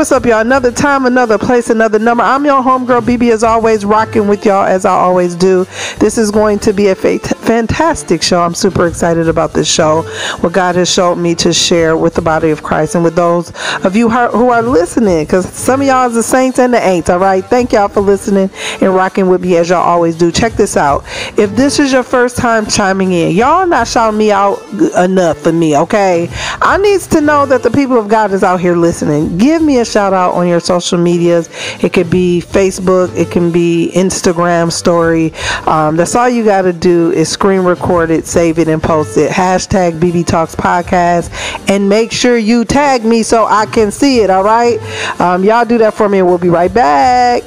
what's up, y'all? Another time, another place, another number. I'm your homegirl, BB, as always, rocking with y'all as I always do. This is going to be a fantastic show. I'm super excited about this show, what God has showed me to share with the body of Christ and with those of you who are listening, because some of y'all is the saints and the ain'ts, all right? Thank y'all for listening and rocking with me as y'all always do. Check this out. If this is your first time chiming in, y'all not shouting me out enough for me, okay? I needs to know that the people of God is out here listening. Give me a shout out on your social medias. It could be Facebook, it can be Instagram story. Um, that's all you got to do is screen record it, save it, and post it. Hashtag BB Talks Podcast, and make sure you tag me so I can see it. All right, um, y'all do that for me, and we'll be right back.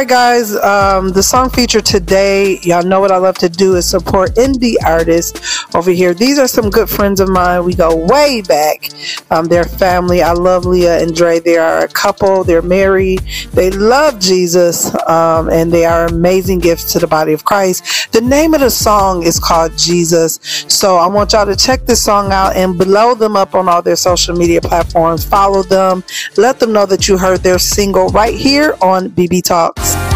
Right, guys. Um, the song feature today, y'all know what I love to do is support indie artists over here. These are some good friends of mine. We go way back. Um, they're family. I love Leah and Dre. They are a couple. They're married. They love Jesus, um, and they are amazing gifts to the body of Christ. The name of the song is called Jesus. So I want y'all to check this song out and blow them up on all their social media platforms. Follow them. Let them know that you heard their single right here on BB Talk.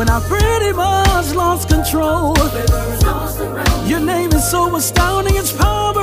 when I pretty much lost control. Your name is so astounding, it's power.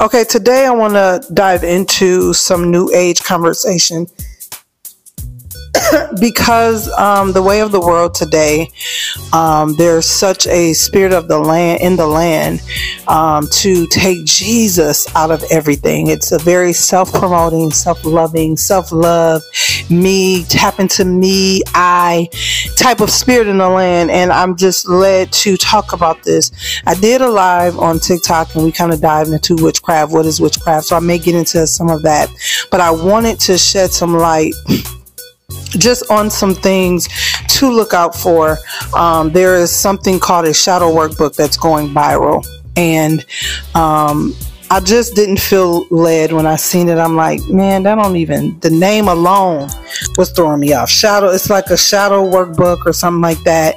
Okay, today I want to dive into some new age conversation because um, the way of the world today, um, there's such a spirit of the land in the land um, to take Jesus out of everything. It's a very self-promoting, self-loving, self-love, me tap into me, I type of spirit in the land, and I'm just led to talk about this. I did a live on TikTok, and we kind of dived into witchcraft. What is witchcraft? So I may get into some of that, but I wanted to shed some light just on some things to look out for. Um, there is something called a shadow workbook that's going viral. And um, I just didn't feel led when I seen it. I'm like, man, that don't even the name alone was throwing me off. Shadow, it's like a shadow workbook or something like that.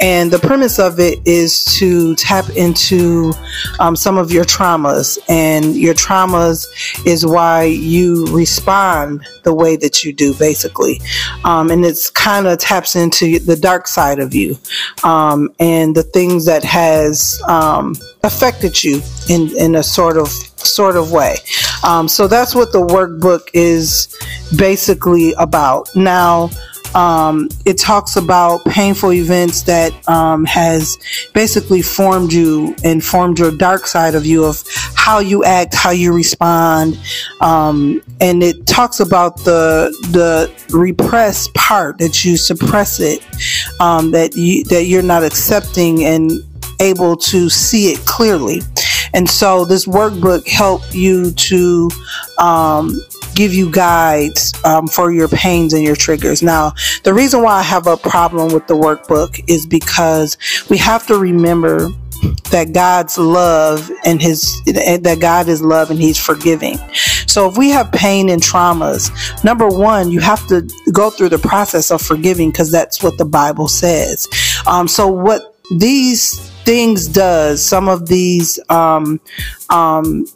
And the premise of it is to tap into um, some of your traumas, and your traumas is why you respond the way that you do, basically. Um, and it's kind of taps into the dark side of you um, and the things that has um, affected you in in a sort of sort of way. Um, so that's what the workbook is basically about. Now, um, it talks about painful events that um, has basically formed you and formed your dark side of you of how you act, how you respond, um, and it talks about the the repressed part that you suppress it, um, that you that you're not accepting and able to see it clearly. And so this workbook helped you to um, give you guides um, for your pains and your triggers. Now, the reason why I have a problem with the workbook is because we have to remember that God's love and his that God is love and he's forgiving. So if we have pain and traumas, number 1, you have to go through the process of forgiving because that's what the Bible says. Um, so what these things does some of these um, um,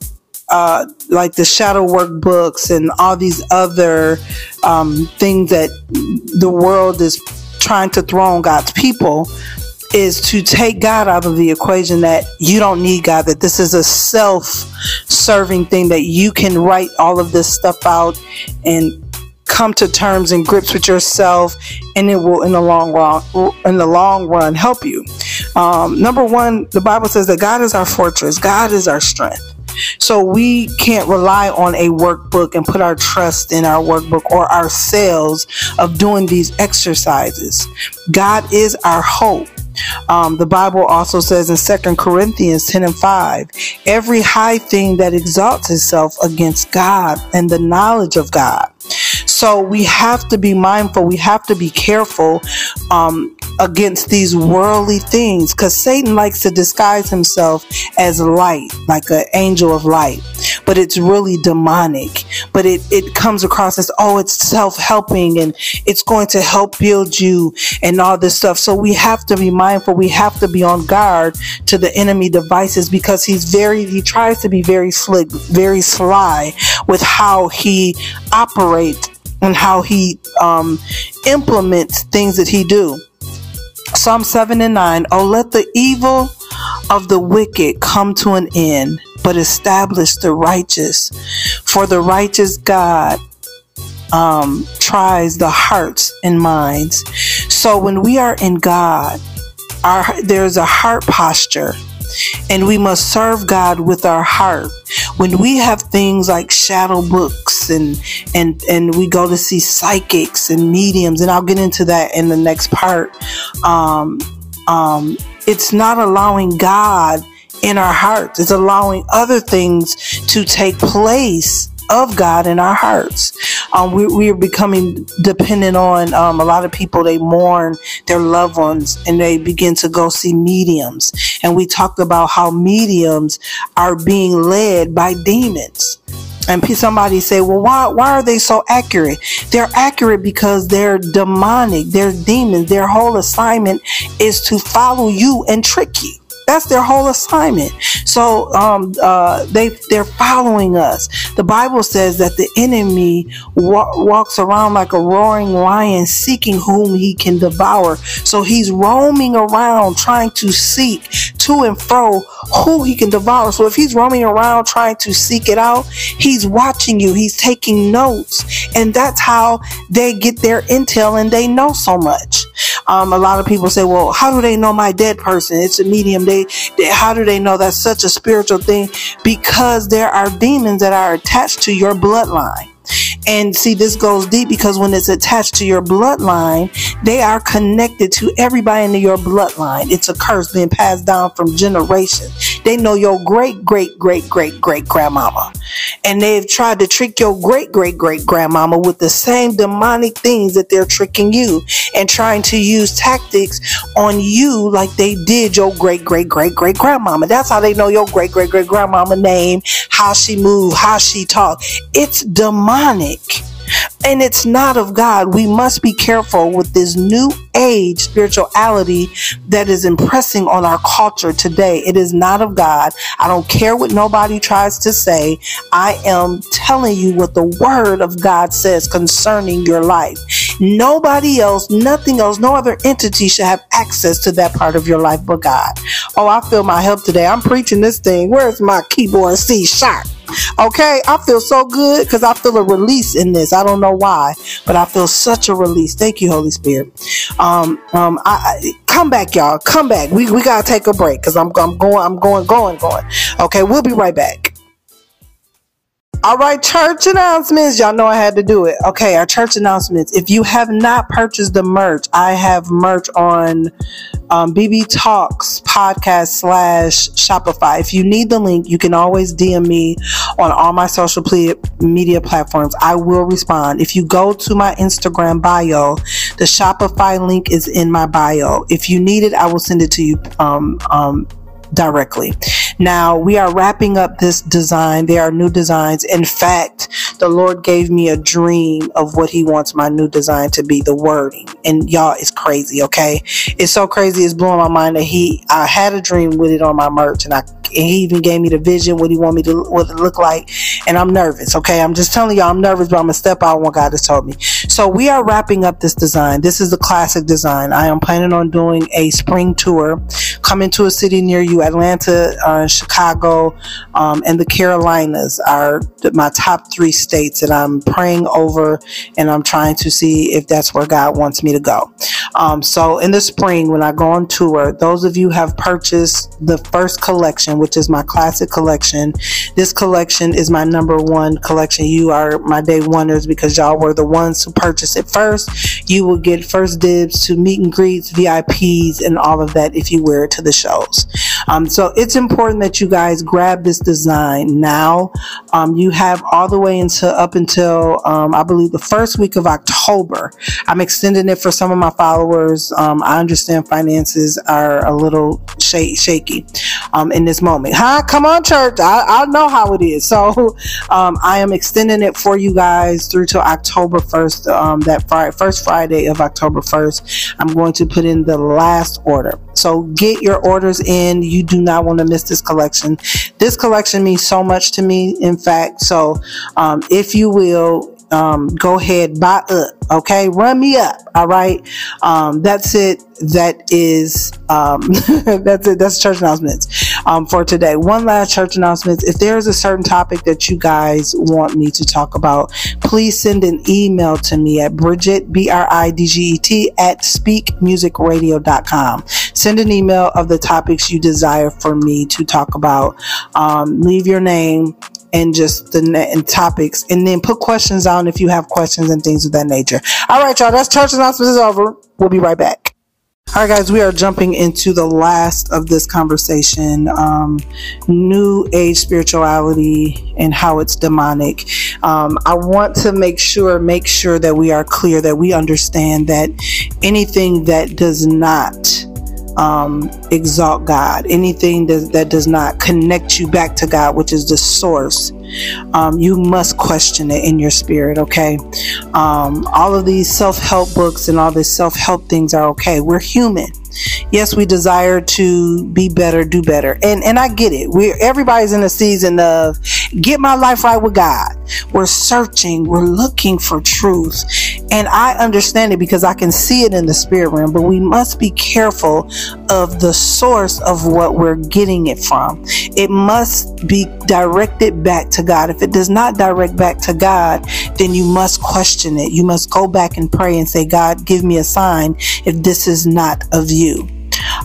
uh, like the shadow work books and all these other um, things that the world is trying to throw on God's people is to take God out of the equation that you don't need God, that this is a self serving thing, that you can write all of this stuff out and come to terms and grips with yourself and it will in the long run in the long run help you. Um, number one the bible says that god is our fortress. God is our strength. So we can't rely on a workbook and put our trust in our workbook or ourselves of doing these exercises. God is our hope. Um, the Bible also says in Second Corinthians 10 and 5 every high thing that exalts itself against God and the knowledge of God. So we have to be mindful, we have to be careful um, against these worldly things because Satan likes to disguise himself as light, like an angel of light but it's really demonic. But it, it comes across as, oh, it's self helping and it's going to help build you and all this stuff. So we have to be mindful. We have to be on guard to the enemy devices because he's very, he tries to be very slick, very sly with how he operates and how he um, implements things that he do. Psalm 7 and 9, oh, let the evil of the wicked come to an end but establish the righteous. For the righteous God um, tries the hearts and minds. So when we are in God, our, there's a heart posture and we must serve God with our heart. When we have things like shadow books and and and we go to see psychics and mediums, and I'll get into that in the next part. Um, um, it's not allowing God in our hearts. It's allowing other things to take place of God in our hearts. Um, we, we, are becoming dependent on um, a lot of people. They mourn their loved ones and they begin to go see mediums. And we talked about how mediums are being led by demons. And somebody say, well, why, why are they so accurate? They're accurate because they're demonic. They're demons. Their whole assignment is to follow you and trick you. That's their whole assignment. So um, uh, they they're following us. The Bible says that the enemy wa- walks around like a roaring lion, seeking whom he can devour. So he's roaming around trying to seek to and fro who he can devour. So if he's roaming around trying to seek it out, he's watching you, he's taking notes. And that's how they get their intel and they know so much. Um, a lot of people say, well, how do they know my dead person? It's a medium. They, they, how do they know that's such a spiritual thing? Because there are demons that are attached to your bloodline. And see, this goes deep because when it's attached to your bloodline, they are connected to everybody in your bloodline. It's a curse being passed down from generations. They know your great, great, great, great, great grandmama. And they've tried to trick your great, great, great grandmama with the same demonic things that they're tricking you and trying to use tactics on you like they did your great, great, great, great grandmama. That's how they know your great, great, great grandmama name, how she moved, how she talked. It's demonic and it's not of God. We must be careful with this new age spirituality that is impressing on our culture today. It is not of God. I don't care what nobody tries to say. I am telling you what the word of God says concerning your life. Nobody else, nothing else, no other entity should have access to that part of your life but God. Oh, I feel my help today. I'm preaching this thing. Where's my keyboard C sharp? Okay, I feel so good because I feel a release in this. I don't know why, but I feel such a release. Thank you, Holy Spirit. Um, um, I, I come back, y'all. Come back. We we gotta take a break because I'm I'm going I'm going going going. Okay, we'll be right back. All right, church announcements. Y'all know I had to do it. Okay, our church announcements. If you have not purchased the merch, I have merch on um, BB Talks podcast slash Shopify. If you need the link, you can always DM me on all my social media platforms. I will respond. If you go to my Instagram bio, the Shopify link is in my bio. If you need it, I will send it to you um, um, directly. Now we are wrapping up this design. There are new designs. In fact, the Lord gave me a dream of what He wants my new design to be, the wording. And y'all, it's crazy, okay? It's so crazy, it's blowing my mind that He, I had a dream with it on my merch and I and he even gave me the vision what he want me to what it look like and i'm nervous okay i'm just telling y'all i'm nervous but i'm gonna step out what god has told me so we are wrapping up this design this is the classic design i am planning on doing a spring tour coming to a city near you atlanta uh, chicago um, and the carolinas are my top three states that i'm praying over and i'm trying to see if that's where god wants me to go um, so in the spring when i go on tour those of you have purchased the first collection which is my classic collection. This collection is my number one collection. You are my day wonders because y'all were the ones who purchased it first. You will get first dibs to meet and greets, VIPs, and all of that if you wear it to the shows. Um, so it's important that you guys grab this design now. Um, you have all the way until up until um, I believe the first week of October. I'm extending it for some of my followers. Um, I understand finances are a little sh- shaky um, in this moment. Huh? Come on, church. I, I know how it is. So um, I am extending it for you guys through to October 1st, um, that Friday, first Friday of October 1st. I'm going to put in the last order. So get your orders in. You do not want to miss this collection. This collection means so much to me, in fact. So um, if you will, um, go ahead, buy up. Okay, run me up. All right, um, that's it. That is um, that's it. That's church announcements um, for today. One last church announcement. If there is a certain topic that you guys want me to talk about, please send an email to me at Bridget B R I D G E T at speakmusicradio.com. Send an email of the topics you desire for me to talk about. Um, leave your name and just the and topics, and then put questions on if you have questions and things of that nature. All right, y'all. That's church announcements is over. We'll be right back. All right, guys, we are jumping into the last of this conversation um, new age spirituality and how it's demonic. Um, I want to make sure, make sure that we are clear that we understand that anything that does not um, exalt God, anything that, that does not connect you back to God, which is the source, um, you must question it in your spirit, okay? Um, all of these self help books and all these self help things are okay. We're human. Yes, we desire to be better, do better. And and I get it. We're everybody's in a season of get my life right with God. We're searching, we're looking for truth. And I understand it because I can see it in the spirit realm, but we must be careful of the source of what we're getting it from. It must be directed back to God. If it does not direct back to God, then you must question it. You must go back and pray and say, God, give me a sign if this is not of you.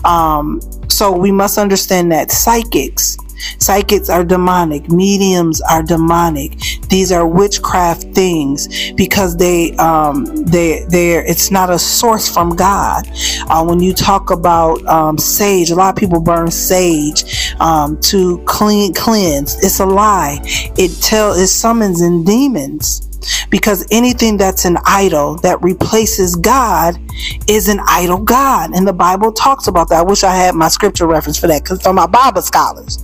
Um, so we must understand that psychics Psychics are demonic. Mediums are demonic. These are witchcraft things because they, um, they, they're, it's not a source from God. Uh, when you talk about, um, sage, a lot of people burn sage, um, to clean, cleanse. It's a lie. It tell, it summons in demons because anything that's an idol that replaces God is an idol God. And the Bible talks about that. I wish I had my scripture reference for that because from my Bible scholars.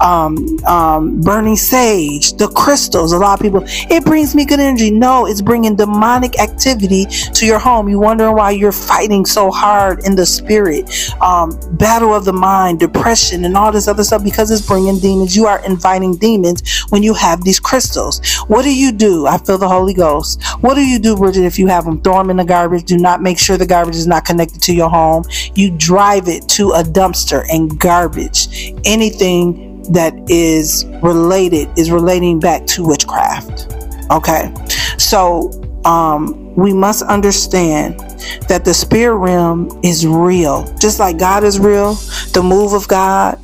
Um, um, burning sage, the crystals, a lot of people, it brings me good energy. No, it's bringing demonic activity to your home. You wondering why you're fighting so hard in the spirit, um, battle of the mind, depression, and all this other stuff because it's bringing demons. You are inviting demons when you have these crystals. What do you do? I feel the Holy Ghost. What do you do, Bridget, if you have them? Throw them in the garbage. Do not make sure the garbage is not connected to your home. You drive it to a dumpster and garbage. Anything that is related is relating back to witchcraft. Okay. So, um, we must understand that the spirit realm is real. Just like God is real, the move of God,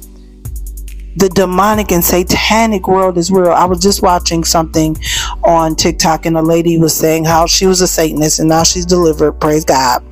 the demonic and satanic world is real. I was just watching something on TikTok and a lady was saying how she was a Satanist and now she's delivered, praise God.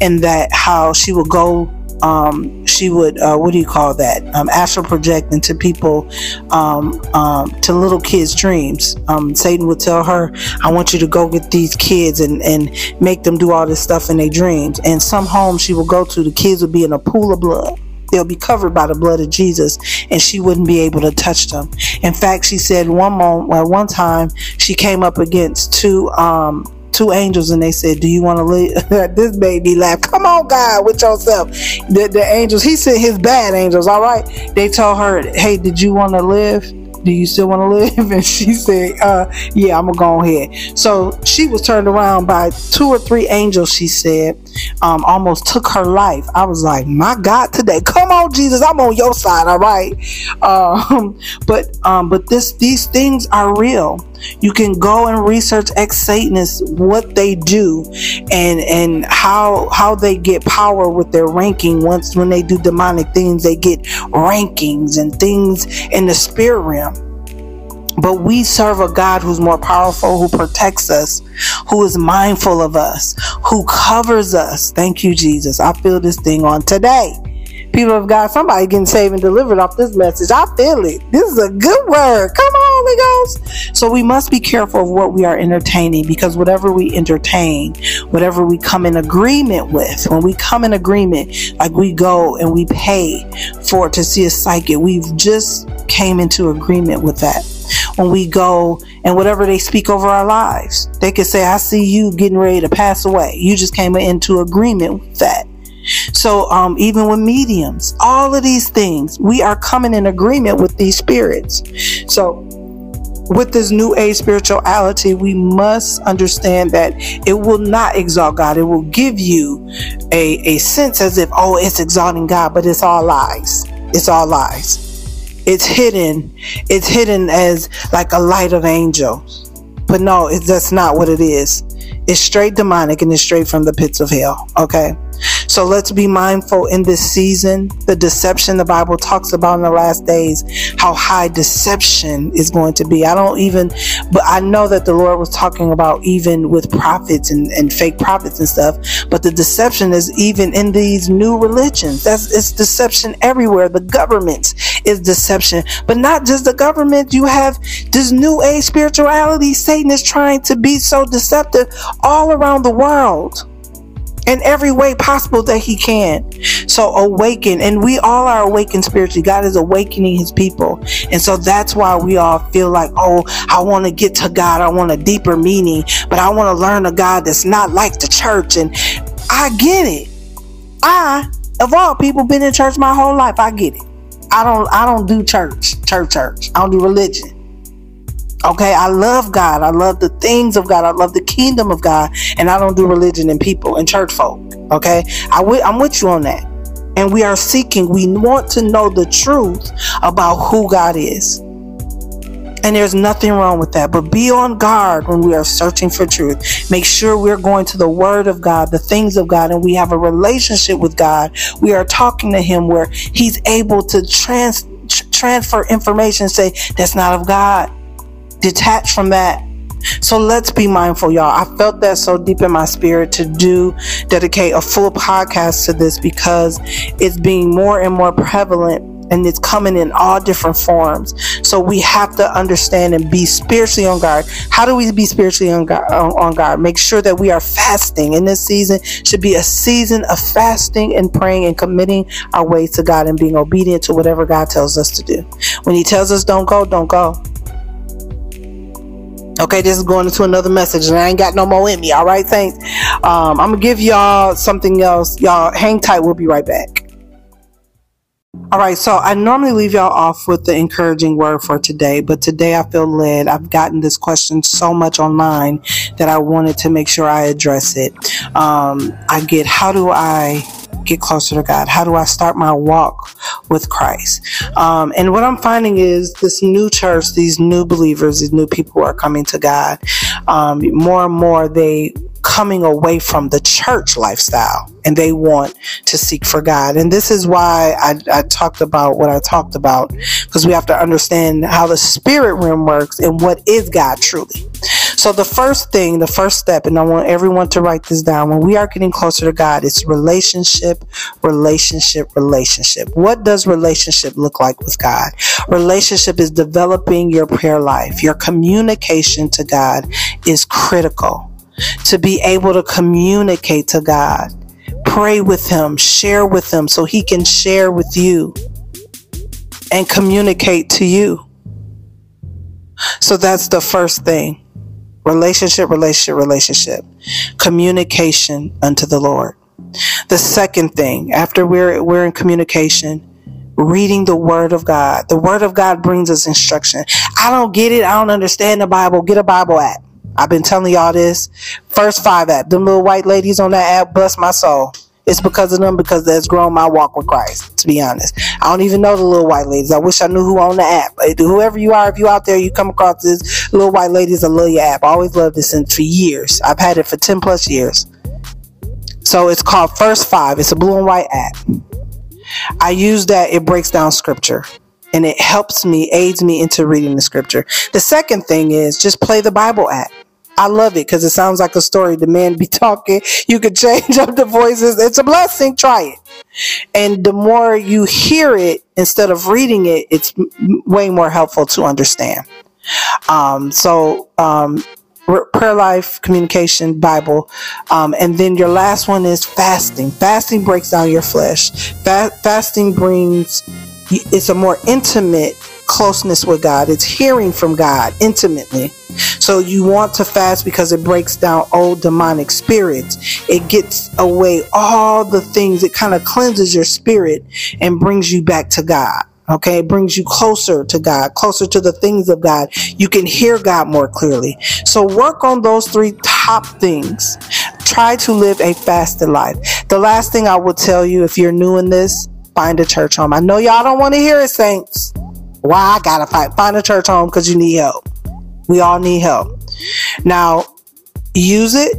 And that how she would go um, she would uh, what do you call that? Um, astral project into people um, um, to little kids dreams. Um, satan would tell her i want you to go get these kids and, and make them do all this stuff in their dreams. And some homes she would go to the kids would be in a pool of blood. They'll be covered by the blood of Jesus and she wouldn't be able to touch them. In fact, she said one moment, well, one time she came up against two, um, two angels and they said, Do you want to live? this made me laugh. Come on, God, with yourself. The, the angels, he said his bad angels, all right. They told her, Hey, did you want to live? Do you still want to live? And she said, uh, yeah, I'm gonna go ahead. So she was turned around by two or three angels, she said, um, almost took her life. I was like, my God, today, come on, Jesus, I'm on your side, all right. Um, but, um, but this, these things are real. You can go and research ex Satanists, what they do and, and how, how they get power with their ranking. Once when they do demonic things, they get rankings and things in the spirit realm. But we serve a God who's more powerful, who protects us, who is mindful of us, who covers us. Thank you, Jesus. I feel this thing on today people of God, somebody getting saved and delivered off this message. I feel it. This is a good word. Come on, Holy Ghost. So we must be careful of what we are entertaining because whatever we entertain, whatever we come in agreement with, when we come in agreement, like we go and we pay for to see a psychic, we've just came into agreement with that when we go and whatever they speak over our lives. They could say, I see you getting ready to pass away. You just came into agreement with that. So, um, even with mediums, all of these things, we are coming in agreement with these spirits. So, with this new age spirituality, we must understand that it will not exalt God. It will give you a, a sense as if, oh, it's exalting God, but it's all lies. It's all lies. It's hidden. It's hidden as like a light of angels. But no, it, that's not what it is. It's straight demonic and it's straight from the pits of hell. Okay. So let's be mindful in this season, the deception the Bible talks about in the last days, how high deception is going to be. I don't even, but I know that the Lord was talking about even with prophets and, and fake prophets and stuff, but the deception is even in these new religions. That's, it's deception everywhere. The government is deception, but not just the government. You have this new age spirituality. Satan is trying to be so deceptive all around the world in every way possible that he can. So awaken, and we all are awakened spiritually. God is awakening his people. And so that's why we all feel like, oh, I want to get to God. I want a deeper meaning, but I want to learn a God that's not like the church. And I get it. I Of all people, been in church my whole life. I get it. I don't I don't do church, church, church. I don't do religion. Okay, I love God. I love the things of God. I love the kingdom of God, and I don't do religion and people and church folk. Okay, I w- I'm with you on that. And we are seeking. We want to know the truth about who God is. And there's nothing wrong with that. But be on guard when we are searching for truth. Make sure we're going to the Word of God, the things of God, and we have a relationship with God. We are talking to Him where He's able to trans- transfer information, say, that's not of God. Detach from that. So let's be mindful, y'all. I felt that so deep in my spirit to do dedicate a full podcast to this because it's being more and more prevalent and it's coming in all different forms. So we have to understand and be spiritually on guard. How do we be spiritually on guard? On guard? Make sure that we are fasting. In this season should be a season of fasting and praying and committing our ways to God and being obedient to whatever God tells us to do. When He tells us don't go, don't go. Okay, this is going into another message, and I ain't got no more in me. All right, thanks. Um, I'm gonna give y'all something else. Y'all hang tight. We'll be right back. All right, so I normally leave y'all off with the encouraging word for today, but today I feel led. I've gotten this question so much online that I wanted to make sure I address it. Um, I get how do I get closer to God? How do I start my walk with Christ? Um, and what I'm finding is this new church, these new believers, these new people are coming to God, um, more and more they coming away from the church lifestyle and they want to seek for God. And this is why I, I talked about what I talked about because we have to understand how the spirit realm works and what is God truly. So the first thing, the first step, and I want everyone to write this down when we are getting closer to God, it's relationship, relationship, relationship. What does relationship look like with God? Relationship is developing your prayer life. Your communication to God is critical to be able to communicate to God, pray with Him, share with Him so He can share with you and communicate to you. So that's the first thing relationship, relationship, relationship, communication unto the Lord. The second thing, after we're, we're in communication, reading the word of God. The word of God brings us instruction. I don't get it. I don't understand the Bible. Get a Bible app. I've been telling y'all this. First five app, them little white ladies on that app bust my soul. It's because of them because that's grown my walk with Christ, to be honest. I don't even know the little white ladies. I wish I knew who on the app. Uh, whoever you are, if you out there, you come across this little white ladies, I love your app. I always loved this and for years. I've had it for 10 plus years. So it's called First Five. It's a blue and white app. I use that. It breaks down scripture and it helps me, aids me into reading the scripture. The second thing is just play the Bible app. I love it because it sounds like a story. The man be talking. You could change up the voices. It's a blessing. Try it. And the more you hear it instead of reading it, it's way more helpful to understand. Um, so, um, prayer life, communication, Bible. Um, and then your last one is fasting. Fasting breaks down your flesh. Fa- fasting brings, it's a more intimate closeness with God. It's hearing from God intimately. So you want to fast because it breaks down old demonic spirits. It gets away all the things. It kind of cleanses your spirit and brings you back to God. Okay, it brings you closer to God, closer to the things of God. You can hear God more clearly. So work on those three top things. Try to live a fasted life. The last thing I will tell you if you're new in this, find a church home. I know y'all don't want to hear it, saints. Why I gotta fight, find a church home because you need help. We all need help. Now, use it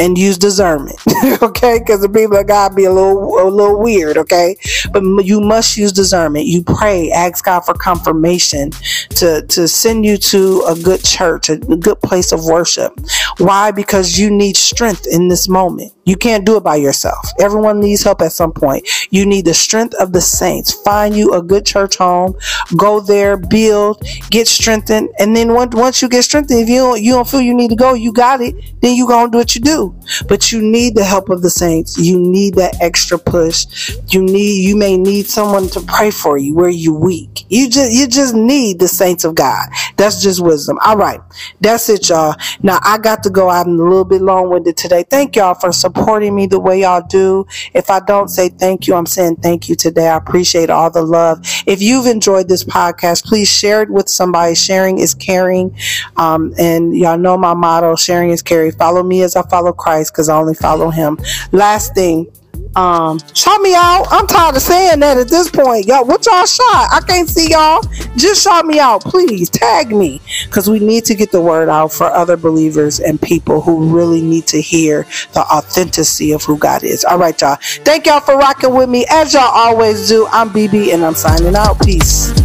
and use discernment, okay? Because the people of God be a little a little weird, okay? But you must use discernment. You pray, ask God for confirmation to to send you to a good church, a good place of worship. Why? Because you need strength in this moment. You can't do it by yourself. Everyone needs help at some point. You need the strength of the saints. Find you a good church home. Go there, build, get strengthened, and then once once you get strengthened, if you don't, you don't feel you need to go, you got it. Then you gonna do what you do. But you need the help of the saints. You need that extra push. You need, you may need someone to pray for you where you weak. You just, you just need the saints of God. That's just wisdom. All right. That's it, y'all. Now I got to go out a little bit long winded today. Thank y'all for supporting me the way y'all do. If I don't say thank you, I'm saying thank you today. I appreciate all the love. If you've enjoyed this podcast, please share it with somebody. Sharing is caring. Um, and y'all know my motto, sharing is caring. Follow me as I follow Christ because I only follow him. Last thing, um, shout me out. I'm tired of saying that at this point. Y'all, what y'all shot? I can't see y'all. Just shout me out, please. Tag me. Because we need to get the word out for other believers and people who really need to hear the authenticity of who God is. All right, y'all. Thank y'all for rocking with me. As y'all always do, I'm BB and I'm signing out. Peace.